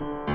Bye.